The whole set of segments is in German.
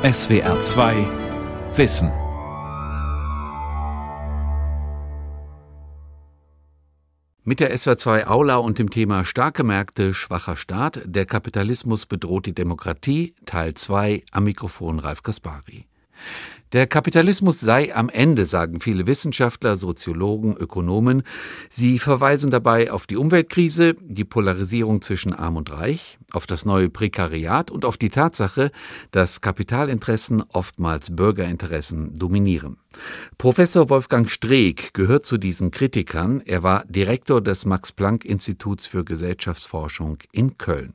SWR 2 Wissen. Mit der SWR2 Aula und dem Thema Starke Märkte, schwacher Staat, der Kapitalismus bedroht die Demokratie, Teil 2, am Mikrofon Ralf Kaspari. Der Kapitalismus sei am Ende, sagen viele Wissenschaftler, Soziologen, Ökonomen. Sie verweisen dabei auf die Umweltkrise, die Polarisierung zwischen Arm und Reich, auf das neue Prekariat und auf die Tatsache, dass Kapitalinteressen oftmals Bürgerinteressen dominieren. Professor Wolfgang Streeck gehört zu diesen Kritikern. Er war Direktor des Max-Planck-Instituts für Gesellschaftsforschung in Köln.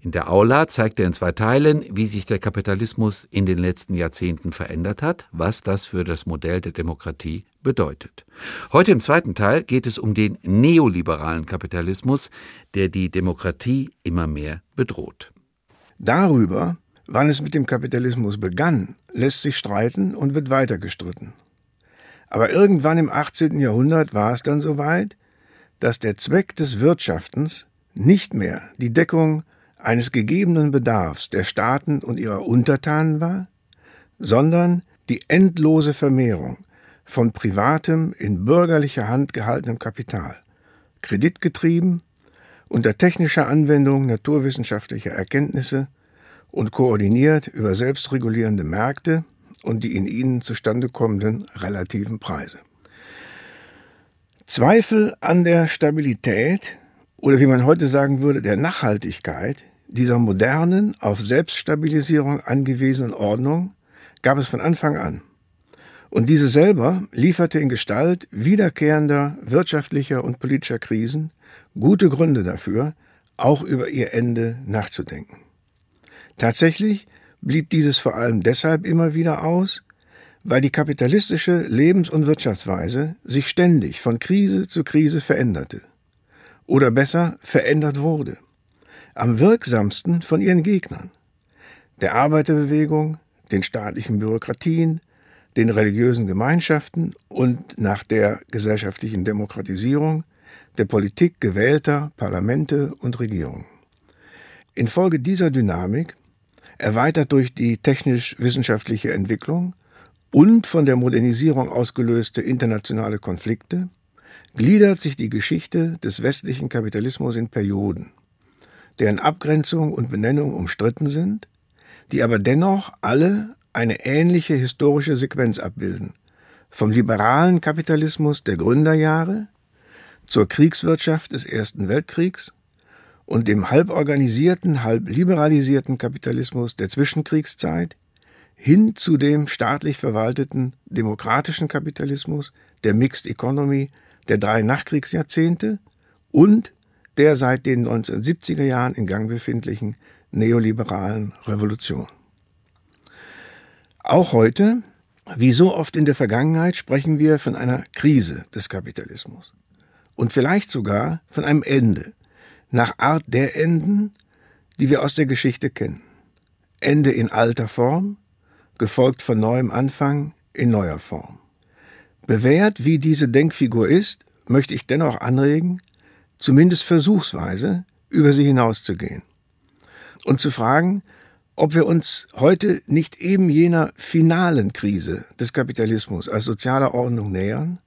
In der Aula zeigt er in zwei Teilen, wie sich der Kapitalismus in den letzten Jahrzehnten verändert hat, was das für das Modell der Demokratie bedeutet. Heute im zweiten Teil geht es um den neoliberalen Kapitalismus, der die Demokratie immer mehr bedroht. Darüber, wann es mit dem Kapitalismus begann, lässt sich streiten und wird weiter gestritten. Aber irgendwann im 18. Jahrhundert war es dann soweit, dass der Zweck des Wirtschaftens nicht mehr die Deckung eines gegebenen Bedarfs der Staaten und ihrer Untertanen war, sondern die endlose Vermehrung von privatem in bürgerlicher Hand gehaltenem Kapital, kreditgetrieben, unter technischer Anwendung naturwissenschaftlicher Erkenntnisse und koordiniert über selbstregulierende Märkte und die in ihnen zustande kommenden relativen Preise. Zweifel an der Stabilität oder wie man heute sagen würde, der Nachhaltigkeit dieser modernen, auf Selbststabilisierung angewiesenen Ordnung gab es von Anfang an. Und diese selber lieferte in Gestalt wiederkehrender wirtschaftlicher und politischer Krisen gute Gründe dafür, auch über ihr Ende nachzudenken. Tatsächlich blieb dieses vor allem deshalb immer wieder aus, weil die kapitalistische Lebens- und Wirtschaftsweise sich ständig von Krise zu Krise veränderte. Oder besser verändert wurde. Am wirksamsten von ihren Gegnern. Der Arbeiterbewegung, den staatlichen Bürokratien, den religiösen Gemeinschaften und nach der gesellschaftlichen Demokratisierung der Politik gewählter Parlamente und Regierungen. Infolge dieser Dynamik erweitert durch die technisch-wissenschaftliche Entwicklung und von der Modernisierung ausgelöste internationale Konflikte, gliedert sich die Geschichte des westlichen Kapitalismus in Perioden, deren Abgrenzung und Benennung umstritten sind, die aber dennoch alle eine ähnliche historische Sequenz abbilden, vom liberalen Kapitalismus der Gründerjahre zur Kriegswirtschaft des Ersten Weltkriegs und dem halb organisierten, halb liberalisierten Kapitalismus der Zwischenkriegszeit hin zu dem staatlich verwalteten demokratischen Kapitalismus der Mixed Economy der drei Nachkriegsjahrzehnte und der seit den 1970er Jahren in Gang befindlichen neoliberalen Revolution. Auch heute, wie so oft in der Vergangenheit, sprechen wir von einer Krise des Kapitalismus und vielleicht sogar von einem Ende nach Art der Enden, die wir aus der Geschichte kennen. Ende in alter Form, gefolgt von neuem Anfang in neuer Form. Bewährt wie diese Denkfigur ist, möchte ich dennoch anregen, zumindest versuchsweise über sie hinauszugehen und zu fragen, ob wir uns heute nicht eben jener finalen Krise des Kapitalismus als sozialer Ordnung nähern,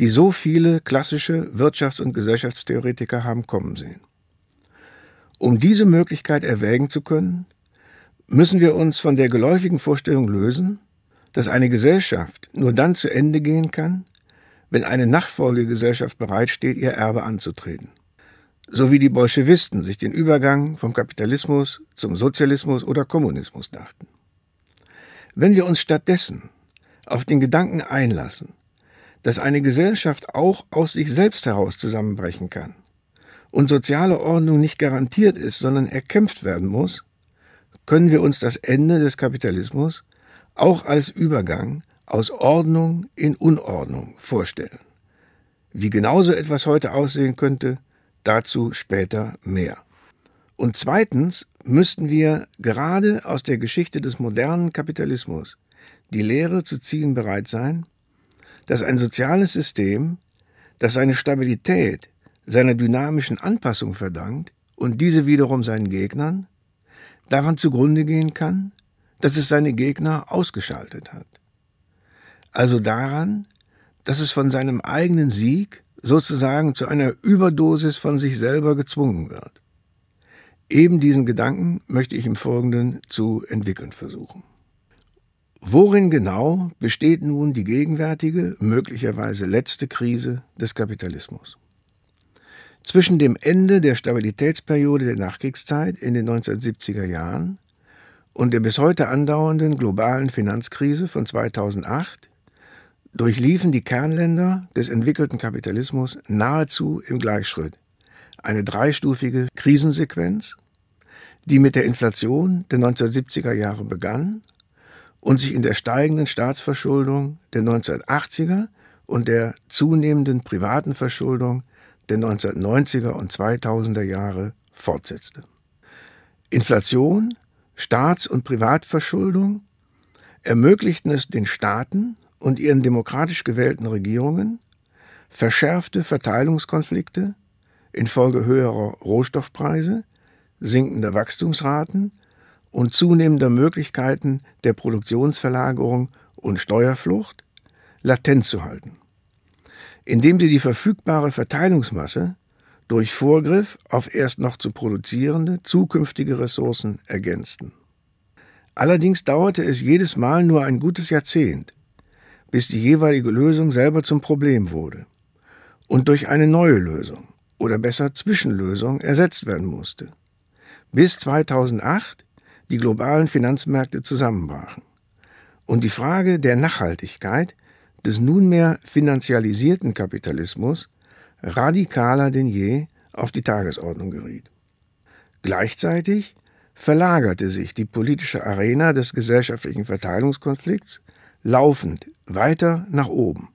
die so viele klassische Wirtschafts- und Gesellschaftstheoretiker haben kommen sehen. Um diese Möglichkeit erwägen zu können, müssen wir uns von der geläufigen Vorstellung lösen, dass eine Gesellschaft nur dann zu Ende gehen kann, wenn eine Nachfolgegesellschaft bereitsteht, ihr Erbe anzutreten. So wie die Bolschewisten sich den Übergang vom Kapitalismus zum Sozialismus oder Kommunismus dachten. Wenn wir uns stattdessen auf den Gedanken einlassen, dass eine Gesellschaft auch aus sich selbst heraus zusammenbrechen kann, und soziale Ordnung nicht garantiert ist, sondern erkämpft werden muss, können wir uns das Ende des Kapitalismus auch als Übergang aus Ordnung in Unordnung vorstellen. Wie genauso etwas heute aussehen könnte, dazu später mehr. Und zweitens müssten wir gerade aus der Geschichte des modernen Kapitalismus die Lehre zu ziehen bereit sein, dass ein soziales System, das seine Stabilität seiner dynamischen Anpassung verdankt und diese wiederum seinen Gegnern, daran zugrunde gehen kann, dass es seine Gegner ausgeschaltet hat. Also daran, dass es von seinem eigenen Sieg sozusagen zu einer Überdosis von sich selber gezwungen wird. Eben diesen Gedanken möchte ich im Folgenden zu entwickeln versuchen. Worin genau besteht nun die gegenwärtige, möglicherweise letzte Krise des Kapitalismus? Zwischen dem Ende der Stabilitätsperiode der Nachkriegszeit in den 1970er Jahren und der bis heute andauernden globalen Finanzkrise von 2008 durchliefen die Kernländer des entwickelten Kapitalismus nahezu im Gleichschritt. Eine dreistufige Krisensequenz, die mit der Inflation der 1970er Jahre begann und sich in der steigenden Staatsverschuldung der 1980er und der zunehmenden privaten Verschuldung der 1990er und 2000er Jahre fortsetzte. Inflation, Staats- und Privatverschuldung ermöglichten es den Staaten und ihren demokratisch gewählten Regierungen, verschärfte Verteilungskonflikte infolge höherer Rohstoffpreise, sinkender Wachstumsraten und zunehmender Möglichkeiten der Produktionsverlagerung und Steuerflucht latent zu halten, indem sie die verfügbare Verteilungsmasse durch Vorgriff auf erst noch zu produzierende zukünftige Ressourcen ergänzten. Allerdings dauerte es jedes Mal nur ein gutes Jahrzehnt, bis die jeweilige Lösung selber zum Problem wurde und durch eine neue Lösung oder besser Zwischenlösung ersetzt werden musste. Bis 2008 die globalen Finanzmärkte zusammenbrachen und die Frage der Nachhaltigkeit des nunmehr finanzialisierten Kapitalismus radikaler denn je auf die Tagesordnung geriet. Gleichzeitig verlagerte sich die politische Arena des gesellschaftlichen Verteilungskonflikts laufend weiter nach oben,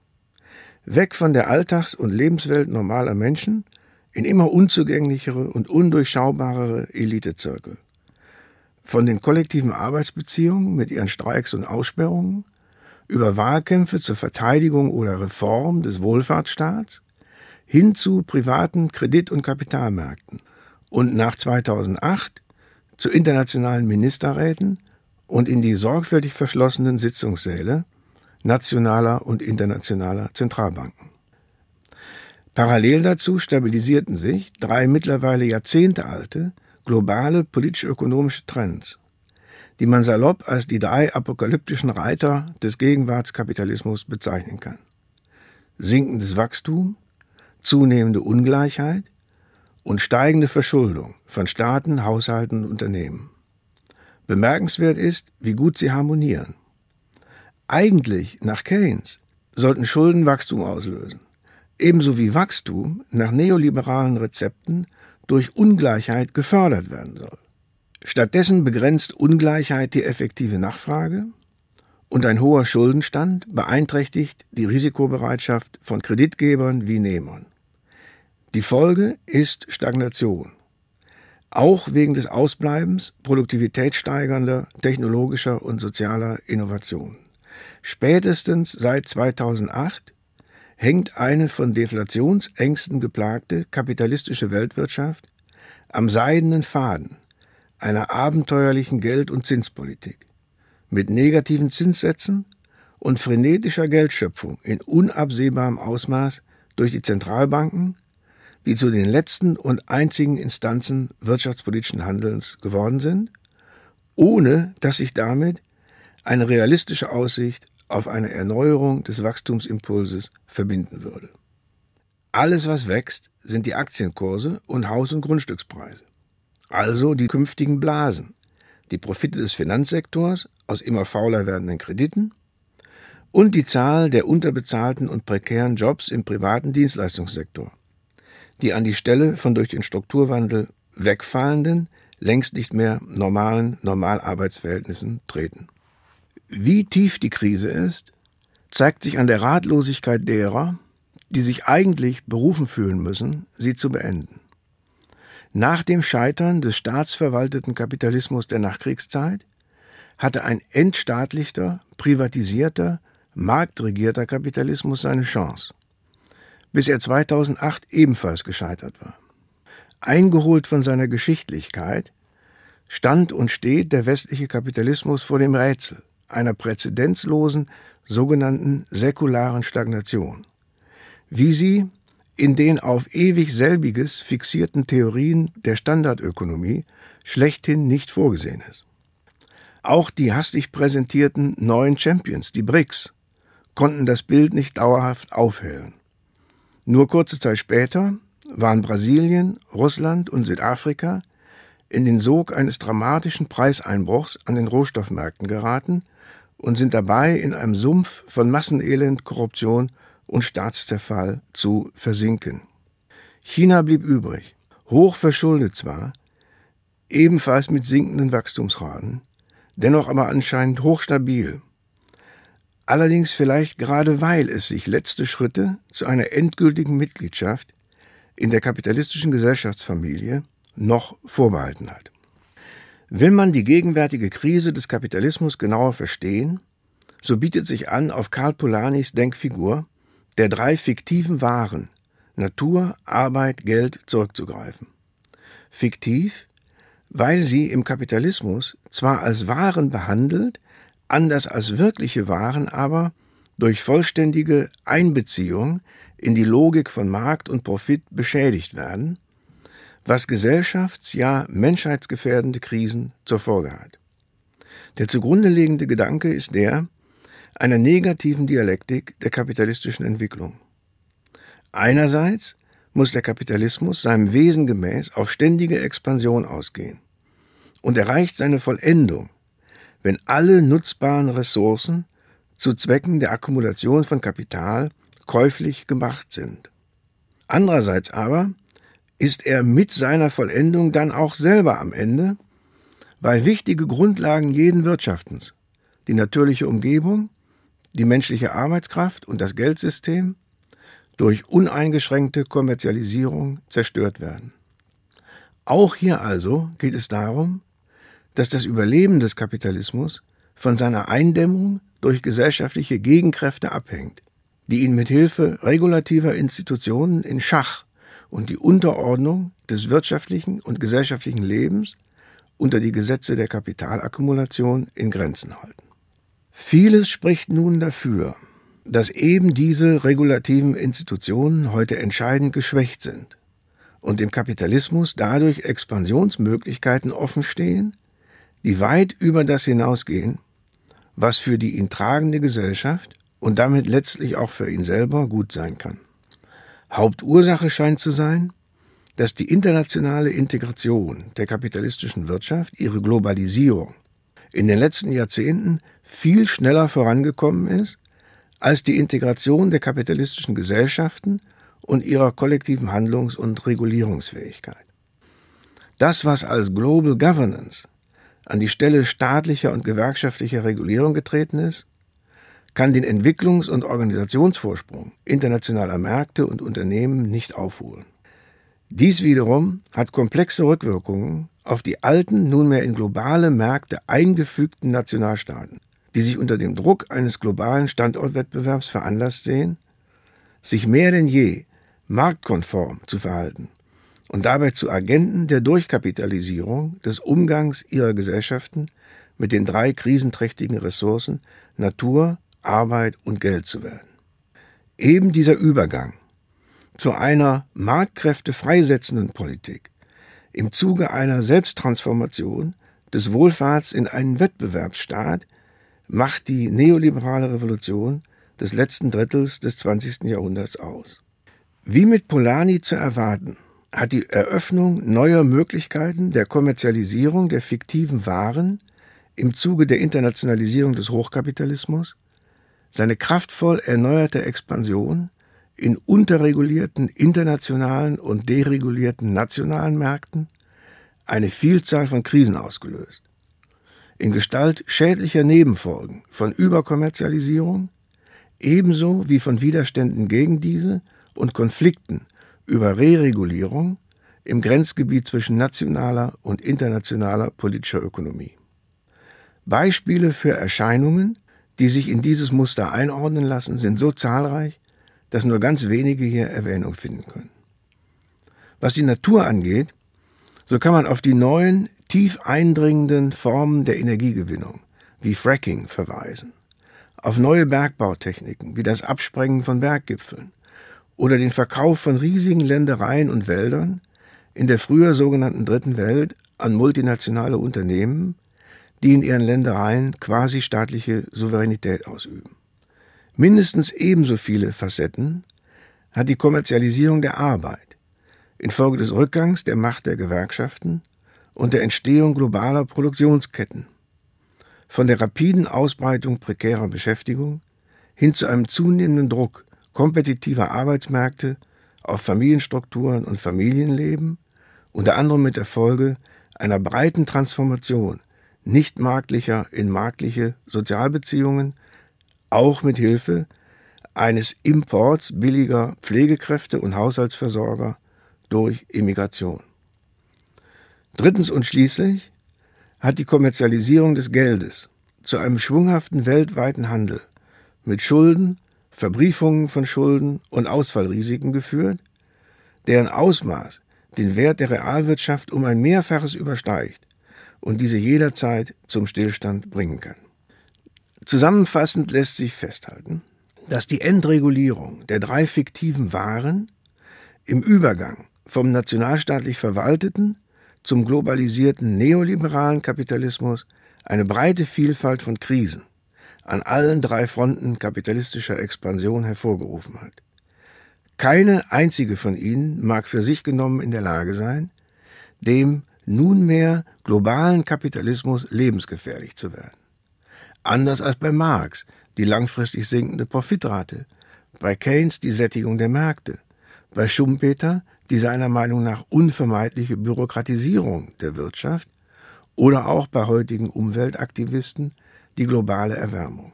weg von der Alltags- und Lebenswelt normaler Menschen in immer unzugänglichere und undurchschaubarere Elitezirkel. Von den kollektiven Arbeitsbeziehungen mit ihren Streiks und Aussperrungen über Wahlkämpfe zur Verteidigung oder Reform des Wohlfahrtsstaats hin zu privaten Kredit- und Kapitalmärkten und nach 2008 zu internationalen Ministerräten und in die sorgfältig verschlossenen Sitzungssäle nationaler und internationaler Zentralbanken. Parallel dazu stabilisierten sich drei mittlerweile Jahrzehnte alte globale politisch-ökonomische Trends, die man salopp als die drei apokalyptischen Reiter des Gegenwartskapitalismus bezeichnen kann. Sinkendes Wachstum, zunehmende Ungleichheit und steigende Verschuldung von Staaten, Haushalten und Unternehmen. Bemerkenswert ist, wie gut sie harmonieren. Eigentlich, nach Keynes, sollten Schulden Wachstum auslösen, ebenso wie Wachstum nach neoliberalen Rezepten durch Ungleichheit gefördert werden soll. Stattdessen begrenzt Ungleichheit die effektive Nachfrage und ein hoher Schuldenstand beeinträchtigt die Risikobereitschaft von Kreditgebern wie Nehmern. Die Folge ist Stagnation, auch wegen des Ausbleibens produktivitätssteigernder technologischer und sozialer Innovationen. Spätestens seit 2008 hängt eine von Deflationsängsten geplagte kapitalistische Weltwirtschaft am seidenen Faden einer abenteuerlichen Geld- und Zinspolitik mit negativen Zinssätzen und frenetischer Geldschöpfung in unabsehbarem Ausmaß durch die Zentralbanken, die zu den letzten und einzigen Instanzen wirtschaftspolitischen Handelns geworden sind, ohne dass sich damit eine realistische Aussicht auf eine Erneuerung des Wachstumsimpulses verbinden würde. Alles, was wächst, sind die Aktienkurse und Haus- und Grundstückspreise. Also die künftigen Blasen, die Profite des Finanzsektors aus immer fauler werdenden Krediten und die Zahl der unterbezahlten und prekären Jobs im privaten Dienstleistungssektor, die an die Stelle von durch den Strukturwandel wegfallenden, längst nicht mehr normalen Normalarbeitsverhältnissen treten. Wie tief die Krise ist, zeigt sich an der Ratlosigkeit derer, die sich eigentlich berufen fühlen müssen, sie zu beenden. Nach dem Scheitern des staatsverwalteten Kapitalismus der Nachkriegszeit hatte ein entstaatlichter, privatisierter, marktregierter Kapitalismus seine Chance, bis er 2008 ebenfalls gescheitert war. Eingeholt von seiner Geschichtlichkeit stand und steht der westliche Kapitalismus vor dem Rätsel einer präzedenzlosen sogenannten säkularen Stagnation. Wie sie in den auf ewig selbiges fixierten Theorien der Standardökonomie schlechthin nicht vorgesehen ist. Auch die hastig präsentierten neuen Champions, die BRICS, konnten das Bild nicht dauerhaft aufhellen. Nur kurze Zeit später waren Brasilien, Russland und Südafrika in den Sog eines dramatischen Preiseinbruchs an den Rohstoffmärkten geraten und sind dabei in einem Sumpf von Massenelend, Korruption und Staatszerfall zu versinken. China blieb übrig, hoch verschuldet zwar, ebenfalls mit sinkenden Wachstumsraten, dennoch aber anscheinend hochstabil. Allerdings vielleicht gerade weil es sich letzte Schritte zu einer endgültigen Mitgliedschaft in der kapitalistischen Gesellschaftsfamilie noch vorbehalten hat. Will man die gegenwärtige Krise des Kapitalismus genauer verstehen, so bietet sich an, auf Karl Polanis Denkfigur der drei fiktiven Waren Natur, Arbeit, Geld zurückzugreifen. Fiktiv, weil sie im Kapitalismus zwar als Waren behandelt, anders als wirkliche Waren aber durch vollständige Einbeziehung in die Logik von Markt und Profit beschädigt werden, was gesellschafts-, ja menschheitsgefährdende Krisen zur Folge hat. Der zugrunde liegende Gedanke ist der einer negativen Dialektik der kapitalistischen Entwicklung. Einerseits muss der Kapitalismus seinem Wesen gemäß auf ständige Expansion ausgehen und erreicht seine Vollendung, wenn alle nutzbaren Ressourcen zu Zwecken der Akkumulation von Kapital käuflich gemacht sind. Andererseits aber ist er mit seiner Vollendung dann auch selber am Ende, weil wichtige Grundlagen jeden Wirtschaftens, die natürliche Umgebung, die menschliche Arbeitskraft und das Geldsystem, durch uneingeschränkte Kommerzialisierung zerstört werden. Auch hier also geht es darum, dass das Überleben des Kapitalismus von seiner Eindämmung durch gesellschaftliche Gegenkräfte abhängt, die ihn mit Hilfe regulativer Institutionen in Schach und die Unterordnung des wirtschaftlichen und gesellschaftlichen Lebens unter die Gesetze der Kapitalakkumulation in Grenzen halten. Vieles spricht nun dafür, dass eben diese regulativen Institutionen heute entscheidend geschwächt sind und dem Kapitalismus dadurch Expansionsmöglichkeiten offenstehen, die weit über das hinausgehen, was für die ihn tragende Gesellschaft und damit letztlich auch für ihn selber gut sein kann. Hauptursache scheint zu sein, dass die internationale Integration der kapitalistischen Wirtschaft, ihre Globalisierung, in den letzten Jahrzehnten viel schneller vorangekommen ist als die Integration der kapitalistischen Gesellschaften und ihrer kollektiven Handlungs- und Regulierungsfähigkeit. Das, was als Global Governance an die Stelle staatlicher und gewerkschaftlicher Regulierung getreten ist, kann den Entwicklungs- und Organisationsvorsprung internationaler Märkte und Unternehmen nicht aufholen. Dies wiederum hat komplexe Rückwirkungen auf die alten, nunmehr in globale Märkte eingefügten Nationalstaaten, die sich unter dem Druck eines globalen Standortwettbewerbs veranlasst sehen, sich mehr denn je marktkonform zu verhalten und dabei zu Agenten der Durchkapitalisierung des Umgangs ihrer Gesellschaften mit den drei krisenträchtigen Ressourcen Natur, Arbeit und Geld zu werden. Eben dieser Übergang zu einer Marktkräfte freisetzenden Politik im Zuge einer Selbsttransformation des Wohlfahrts in einen Wettbewerbsstaat macht die neoliberale Revolution des letzten Drittels des 20. Jahrhunderts aus. Wie mit Polanyi zu erwarten, hat die Eröffnung neuer Möglichkeiten der Kommerzialisierung der fiktiven Waren im Zuge der Internationalisierung des Hochkapitalismus seine kraftvoll erneuerte Expansion in unterregulierten internationalen und deregulierten nationalen Märkten eine Vielzahl von Krisen ausgelöst. In Gestalt schädlicher Nebenfolgen von Überkommerzialisierung, ebenso wie von Widerständen gegen diese und Konflikten über Reregulierung im Grenzgebiet zwischen nationaler und internationaler politischer Ökonomie. Beispiele für Erscheinungen, die sich in dieses Muster einordnen lassen, sind so zahlreich, dass nur ganz wenige hier Erwähnung finden können. Was die Natur angeht, so kann man auf die neuen tief eindringenden Formen der Energiegewinnung wie Fracking verweisen, auf neue Bergbautechniken wie das Absprengen von Berggipfeln oder den Verkauf von riesigen Ländereien und Wäldern in der früher sogenannten Dritten Welt an multinationale Unternehmen, die in ihren Ländereien quasi staatliche Souveränität ausüben. Mindestens ebenso viele Facetten hat die Kommerzialisierung der Arbeit infolge des Rückgangs der Macht der Gewerkschaften und der Entstehung globaler Produktionsketten, von der rapiden Ausbreitung prekärer Beschäftigung hin zu einem zunehmenden Druck kompetitiver Arbeitsmärkte auf Familienstrukturen und Familienleben, unter anderem mit der Folge einer breiten Transformation nicht marktlicher in marktliche Sozialbeziehungen, auch mit Hilfe eines Imports billiger Pflegekräfte und Haushaltsversorger durch Immigration. Drittens und schließlich hat die Kommerzialisierung des Geldes zu einem schwunghaften weltweiten Handel mit Schulden, Verbriefungen von Schulden und Ausfallrisiken geführt, deren Ausmaß den Wert der Realwirtschaft um ein Mehrfaches übersteigt und diese jederzeit zum Stillstand bringen kann. Zusammenfassend lässt sich festhalten, dass die Endregulierung der drei fiktiven Waren im Übergang vom nationalstaatlich verwalteten zum globalisierten neoliberalen Kapitalismus eine breite Vielfalt von Krisen an allen drei Fronten kapitalistischer Expansion hervorgerufen hat. Keine einzige von ihnen mag für sich genommen in der Lage sein, dem nunmehr globalen Kapitalismus lebensgefährlich zu werden. Anders als bei Marx die langfristig sinkende Profitrate, bei Keynes die Sättigung der Märkte, bei Schumpeter die seiner Meinung nach unvermeidliche Bürokratisierung der Wirtschaft oder auch bei heutigen Umweltaktivisten die globale Erwärmung.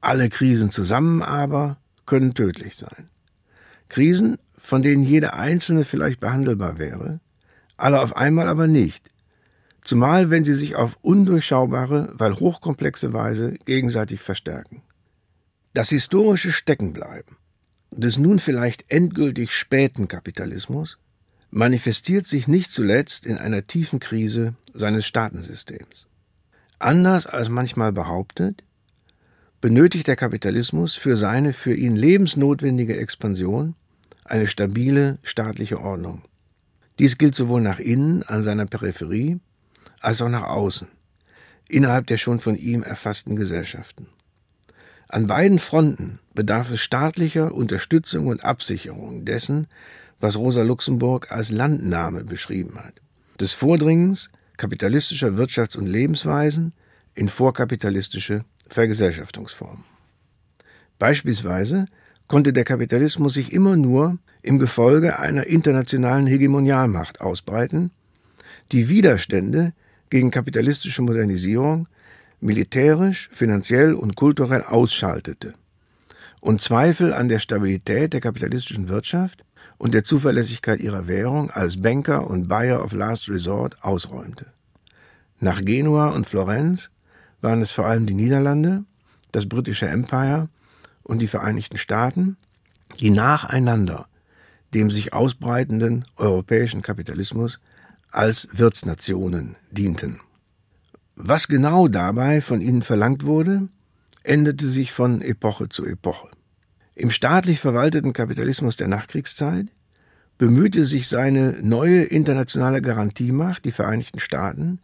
Alle Krisen zusammen aber können tödlich sein. Krisen, von denen jede einzelne vielleicht behandelbar wäre, alle auf einmal aber nicht, zumal wenn sie sich auf undurchschaubare, weil hochkomplexe Weise gegenseitig verstärken. Das historische Steckenbleiben des nun vielleicht endgültig späten Kapitalismus manifestiert sich nicht zuletzt in einer tiefen Krise seines Staatensystems. Anders als manchmal behauptet, benötigt der Kapitalismus für seine für ihn lebensnotwendige Expansion eine stabile staatliche Ordnung. Dies gilt sowohl nach innen an seiner Peripherie als auch nach außen, innerhalb der schon von ihm erfassten Gesellschaften. An beiden Fronten bedarf es staatlicher Unterstützung und Absicherung dessen, was Rosa Luxemburg als Landnahme beschrieben hat, des Vordringens kapitalistischer Wirtschafts- und Lebensweisen in vorkapitalistische Vergesellschaftungsformen. Beispielsweise konnte der Kapitalismus sich immer nur im Gefolge einer internationalen Hegemonialmacht ausbreiten, die Widerstände gegen kapitalistische Modernisierung militärisch, finanziell und kulturell ausschaltete und Zweifel an der Stabilität der kapitalistischen Wirtschaft und der Zuverlässigkeit ihrer Währung als Banker und Buyer of Last Resort ausräumte. Nach Genua und Florenz waren es vor allem die Niederlande, das britische Empire und die Vereinigten Staaten, die nacheinander dem sich ausbreitenden europäischen Kapitalismus als Wirtsnationen dienten. Was genau dabei von ihnen verlangt wurde, änderte sich von Epoche zu Epoche. Im staatlich verwalteten Kapitalismus der Nachkriegszeit bemühte sich seine neue internationale Garantiemacht, die Vereinigten Staaten,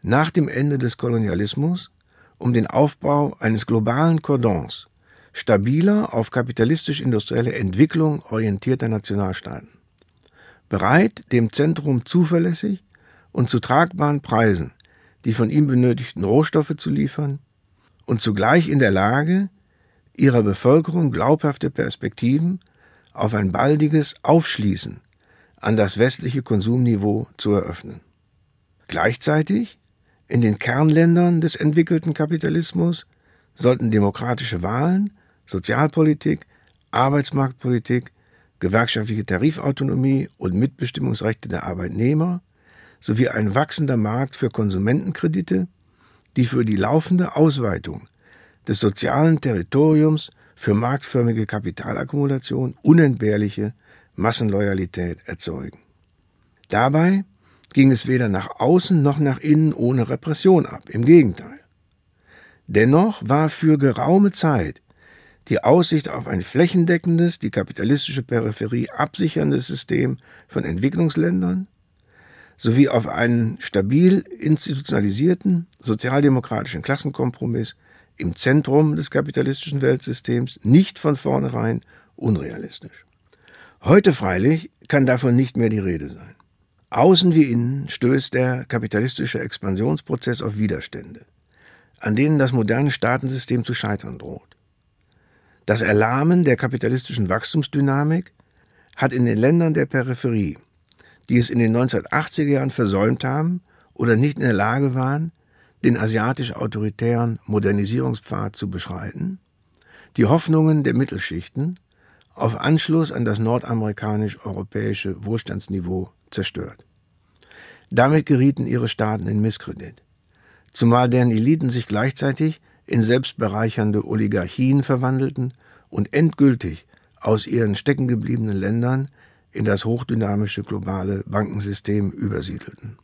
nach dem Ende des Kolonialismus um den Aufbau eines globalen Kordons stabiler auf kapitalistisch-industrielle Entwicklung orientierter Nationalstaaten. Bereit, dem Zentrum zuverlässig und zu tragbaren Preisen die von ihm benötigten Rohstoffe zu liefern und zugleich in der Lage, ihrer Bevölkerung glaubhafte Perspektiven auf ein baldiges Aufschließen an das westliche Konsumniveau zu eröffnen. Gleichzeitig in den Kernländern des entwickelten Kapitalismus sollten demokratische Wahlen, Sozialpolitik, Arbeitsmarktpolitik, gewerkschaftliche Tarifautonomie und Mitbestimmungsrechte der Arbeitnehmer sowie ein wachsender Markt für Konsumentenkredite, die für die laufende Ausweitung des sozialen Territoriums für marktförmige Kapitalakkumulation unentbehrliche Massenloyalität erzeugen. Dabei ging es weder nach außen noch nach innen ohne Repression ab, im Gegenteil. Dennoch war für geraume Zeit die Aussicht auf ein flächendeckendes, die kapitalistische Peripherie absicherndes System von Entwicklungsländern sowie auf einen stabil institutionalisierten sozialdemokratischen Klassenkompromiss im Zentrum des kapitalistischen Weltsystems nicht von vornherein unrealistisch. Heute freilich kann davon nicht mehr die Rede sein. Außen wie innen stößt der kapitalistische Expansionsprozess auf Widerstände, an denen das moderne Staatensystem zu scheitern droht. Das Erlahmen der kapitalistischen Wachstumsdynamik hat in den Ländern der Peripherie, die es in den 1980er Jahren versäumt haben oder nicht in der Lage waren, den asiatisch-autoritären Modernisierungspfad zu beschreiten, die Hoffnungen der Mittelschichten auf Anschluss an das nordamerikanisch-europäische Wohlstandsniveau zerstört. Damit gerieten ihre Staaten in Misskredit, zumal deren Eliten sich gleichzeitig in selbstbereichernde Oligarchien verwandelten und endgültig aus ihren steckengebliebenen Ländern in das hochdynamische globale Bankensystem übersiedelten.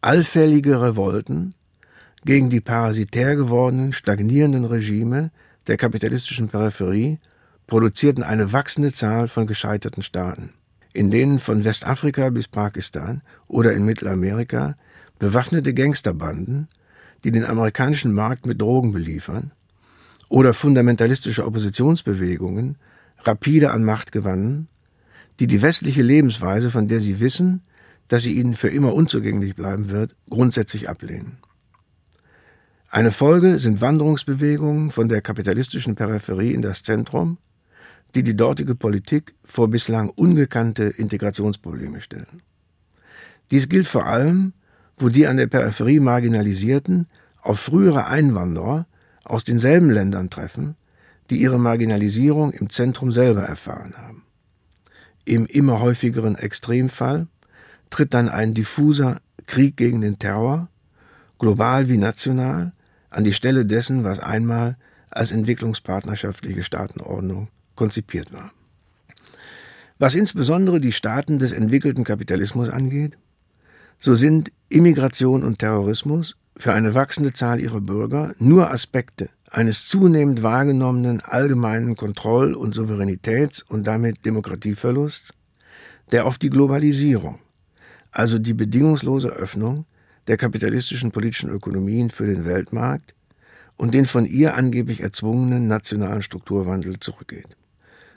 Allfällige Revolten gegen die parasitär gewordenen, stagnierenden Regime der kapitalistischen Peripherie produzierten eine wachsende Zahl von gescheiterten Staaten, in denen von Westafrika bis Pakistan oder in Mittelamerika bewaffnete Gangsterbanden, die den amerikanischen Markt mit Drogen beliefern, oder fundamentalistische Oppositionsbewegungen rapide an Macht gewannen, die die westliche Lebensweise, von der sie wissen, dass sie ihnen für immer unzugänglich bleiben wird, grundsätzlich ablehnen. Eine Folge sind Wanderungsbewegungen von der kapitalistischen Peripherie in das Zentrum, die die dortige Politik vor bislang ungekannte Integrationsprobleme stellen. Dies gilt vor allem, wo die an der Peripherie marginalisierten auf frühere Einwanderer aus denselben Ländern treffen, die ihre Marginalisierung im Zentrum selber erfahren haben. Im immer häufigeren Extremfall tritt dann ein diffuser Krieg gegen den Terror, global wie national, an die Stelle dessen, was einmal als entwicklungspartnerschaftliche Staatenordnung konzipiert war. Was insbesondere die Staaten des entwickelten Kapitalismus angeht, so sind Immigration und Terrorismus für eine wachsende Zahl ihrer Bürger nur Aspekte eines zunehmend wahrgenommenen allgemeinen Kontroll- und Souveränitäts- und damit Demokratieverlusts, der auf die Globalisierung, also die bedingungslose Öffnung der kapitalistischen politischen Ökonomien für den Weltmarkt und den von ihr angeblich erzwungenen nationalen Strukturwandel zurückgeht.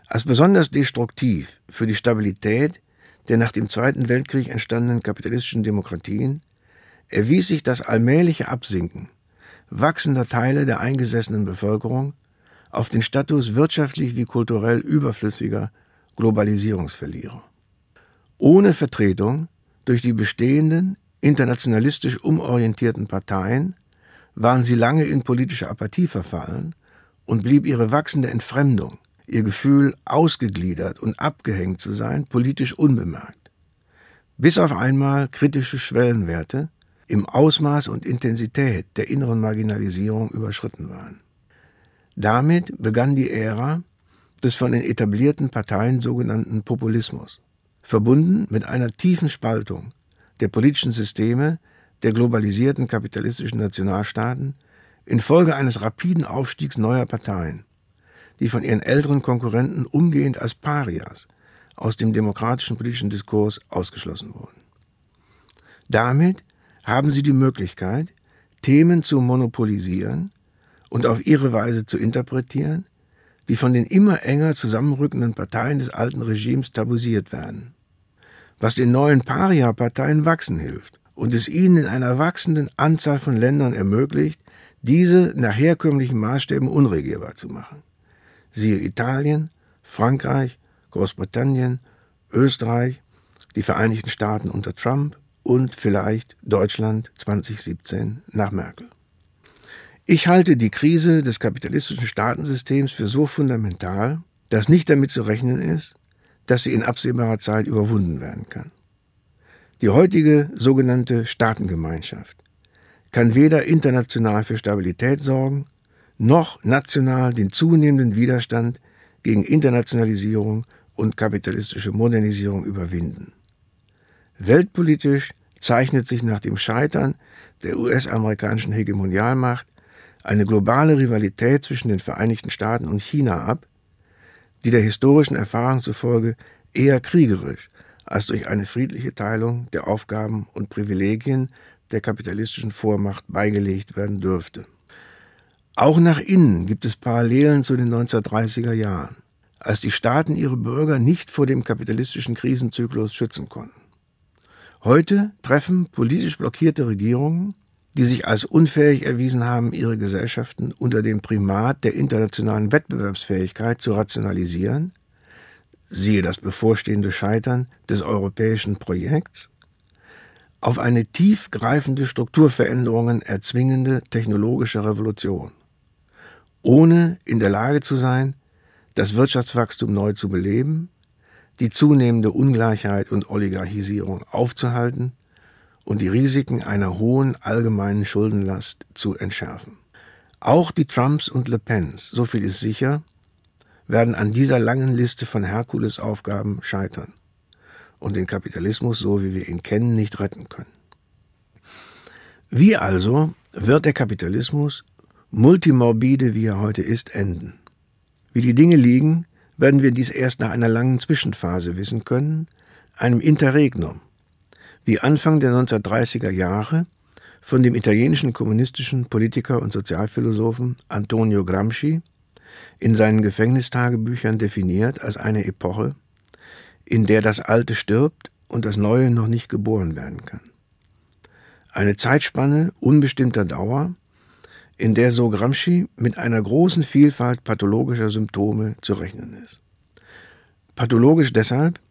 Als besonders destruktiv für die Stabilität der nach dem Zweiten Weltkrieg entstandenen kapitalistischen Demokratien erwies sich das allmähliche Absinken wachsender Teile der eingesessenen Bevölkerung auf den Status wirtschaftlich wie kulturell überflüssiger Globalisierungsverlierer. Ohne Vertretung durch die bestehenden internationalistisch umorientierten Parteien waren sie lange in politische Apathie verfallen und blieb ihre wachsende Entfremdung, ihr Gefühl, ausgegliedert und abgehängt zu sein, politisch unbemerkt. Bis auf einmal kritische Schwellenwerte im Ausmaß und Intensität der inneren Marginalisierung überschritten waren. Damit begann die Ära des von den etablierten Parteien sogenannten Populismus, verbunden mit einer tiefen Spaltung der politischen Systeme der globalisierten kapitalistischen Nationalstaaten infolge eines rapiden Aufstiegs neuer Parteien, die von ihren älteren Konkurrenten umgehend als Parias aus dem demokratischen politischen Diskurs ausgeschlossen wurden. Damit haben sie die Möglichkeit, Themen zu monopolisieren und auf ihre Weise zu interpretieren, die von den immer enger zusammenrückenden Parteien des alten Regimes tabuisiert werden. Was den neuen Paria-Parteien wachsen hilft und es ihnen in einer wachsenden Anzahl von Ländern ermöglicht, diese nach herkömmlichen Maßstäben unregierbar zu machen. Siehe Italien, Frankreich, Großbritannien, Österreich, die Vereinigten Staaten unter Trump und vielleicht Deutschland 2017 nach Merkel. Ich halte die Krise des kapitalistischen Staatensystems für so fundamental, dass nicht damit zu rechnen ist, dass sie in absehbarer Zeit überwunden werden kann. Die heutige sogenannte Staatengemeinschaft kann weder international für Stabilität sorgen, noch national den zunehmenden Widerstand gegen Internationalisierung und kapitalistische Modernisierung überwinden. Weltpolitisch zeichnet sich nach dem Scheitern der US-amerikanischen Hegemonialmacht eine globale Rivalität zwischen den Vereinigten Staaten und China ab, die der historischen Erfahrung zufolge eher kriegerisch als durch eine friedliche Teilung der Aufgaben und Privilegien der kapitalistischen Vormacht beigelegt werden dürfte. Auch nach innen gibt es Parallelen zu den 1930er Jahren, als die Staaten ihre Bürger nicht vor dem kapitalistischen Krisenzyklus schützen konnten. Heute treffen politisch blockierte Regierungen, die sich als unfähig erwiesen haben, ihre Gesellschaften unter dem Primat der internationalen Wettbewerbsfähigkeit zu rationalisieren, siehe das bevorstehende Scheitern des europäischen Projekts, auf eine tiefgreifende Strukturveränderungen erzwingende technologische Revolution, ohne in der Lage zu sein, das Wirtschaftswachstum neu zu beleben, die zunehmende Ungleichheit und Oligarchisierung aufzuhalten und die Risiken einer hohen allgemeinen Schuldenlast zu entschärfen. Auch die Trumps und Le Pens, so viel ist sicher, werden an dieser langen Liste von Herkulesaufgaben scheitern und den Kapitalismus, so wie wir ihn kennen, nicht retten können. Wie also wird der Kapitalismus, multimorbide wie er heute ist, enden? Wie die Dinge liegen, werden wir dies erst nach einer langen Zwischenphase wissen können, einem Interregnum, wie Anfang der 1930er Jahre von dem italienischen kommunistischen Politiker und Sozialphilosophen Antonio Gramsci in seinen Gefängnistagebüchern definiert als eine Epoche, in der das Alte stirbt und das Neue noch nicht geboren werden kann. Eine Zeitspanne unbestimmter Dauer, in der so Gramsci mit einer großen Vielfalt pathologischer Symptome zu rechnen ist. Pathologisch deshalb,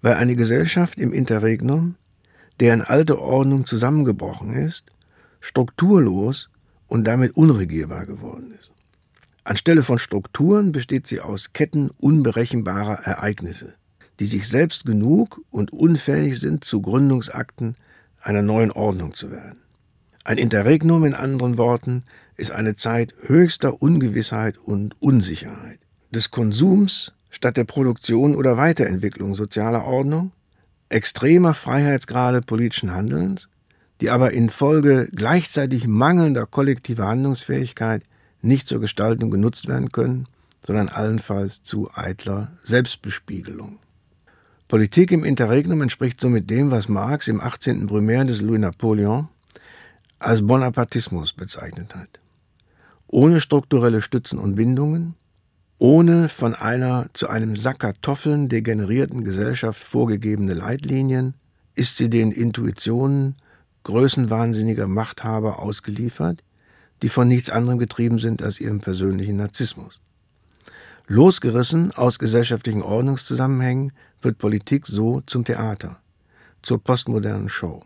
weil eine Gesellschaft im Interregnum, deren alte Ordnung zusammengebrochen ist, strukturlos und damit unregierbar geworden ist. Anstelle von Strukturen besteht sie aus Ketten unberechenbarer Ereignisse, die sich selbst genug und unfähig sind, zu Gründungsakten einer neuen Ordnung zu werden. Ein Interregnum in anderen Worten ist eine Zeit höchster Ungewissheit und Unsicherheit, des Konsums statt der Produktion oder Weiterentwicklung sozialer Ordnung, extremer Freiheitsgrade politischen Handelns, die aber infolge gleichzeitig mangelnder kollektiver Handlungsfähigkeit nicht zur Gestaltung genutzt werden können, sondern allenfalls zu eitler Selbstbespiegelung. Politik im Interregnum entspricht somit dem, was Marx im 18. Brumaire des Louis Napoleon als Bonapartismus bezeichnet hat. Ohne strukturelle Stützen und Bindungen, ohne von einer zu einem Sack Kartoffeln degenerierten Gesellschaft vorgegebene Leitlinien, ist sie den Intuitionen größenwahnsinniger Machthaber ausgeliefert, die von nichts anderem getrieben sind als ihrem persönlichen Narzissmus. Losgerissen aus gesellschaftlichen Ordnungszusammenhängen wird Politik so zum Theater, zur postmodernen Show.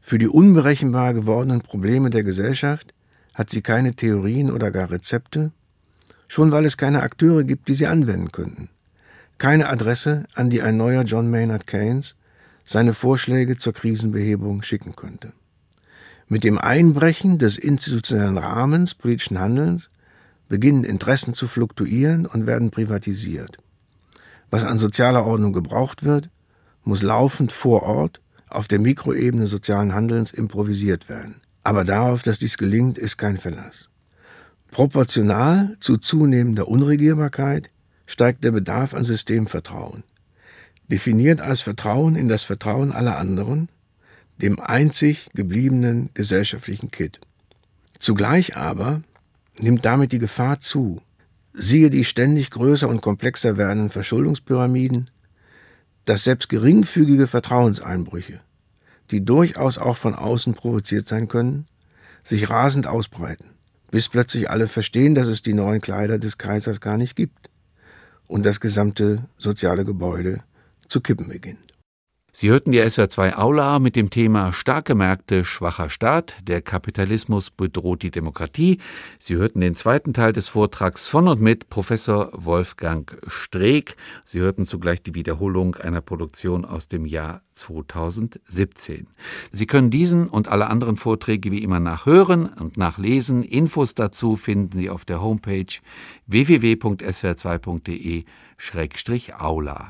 Für die unberechenbar gewordenen Probleme der Gesellschaft hat sie keine Theorien oder gar Rezepte, schon weil es keine Akteure gibt, die sie anwenden könnten. Keine Adresse, an die ein neuer John Maynard Keynes seine Vorschläge zur Krisenbehebung schicken könnte. Mit dem Einbrechen des institutionellen Rahmens politischen Handelns beginnen Interessen zu fluktuieren und werden privatisiert. Was an sozialer Ordnung gebraucht wird, muss laufend vor Ort auf der Mikroebene sozialen Handelns improvisiert werden. Aber darauf, dass dies gelingt, ist kein Verlass. Proportional zu zunehmender Unregierbarkeit steigt der Bedarf an Systemvertrauen. Definiert als Vertrauen in das Vertrauen aller anderen, dem einzig gebliebenen gesellschaftlichen Kit. Zugleich aber nimmt damit die Gefahr zu, siehe die ständig größer und komplexer werdenden Verschuldungspyramiden, dass selbst geringfügige Vertrauenseinbrüche, die durchaus auch von außen provoziert sein können, sich rasend ausbreiten, bis plötzlich alle verstehen, dass es die neuen Kleider des Kaisers gar nicht gibt und das gesamte soziale Gebäude zu kippen beginnt. Sie hörten die SR2 Aula mit dem Thema Starke Märkte, schwacher Staat. Der Kapitalismus bedroht die Demokratie. Sie hörten den zweiten Teil des Vortrags von und mit Professor Wolfgang Streeck. Sie hörten zugleich die Wiederholung einer Produktion aus dem Jahr 2017. Sie können diesen und alle anderen Vorträge wie immer nachhören und nachlesen. Infos dazu finden Sie auf der Homepage www.swr2.de-aula.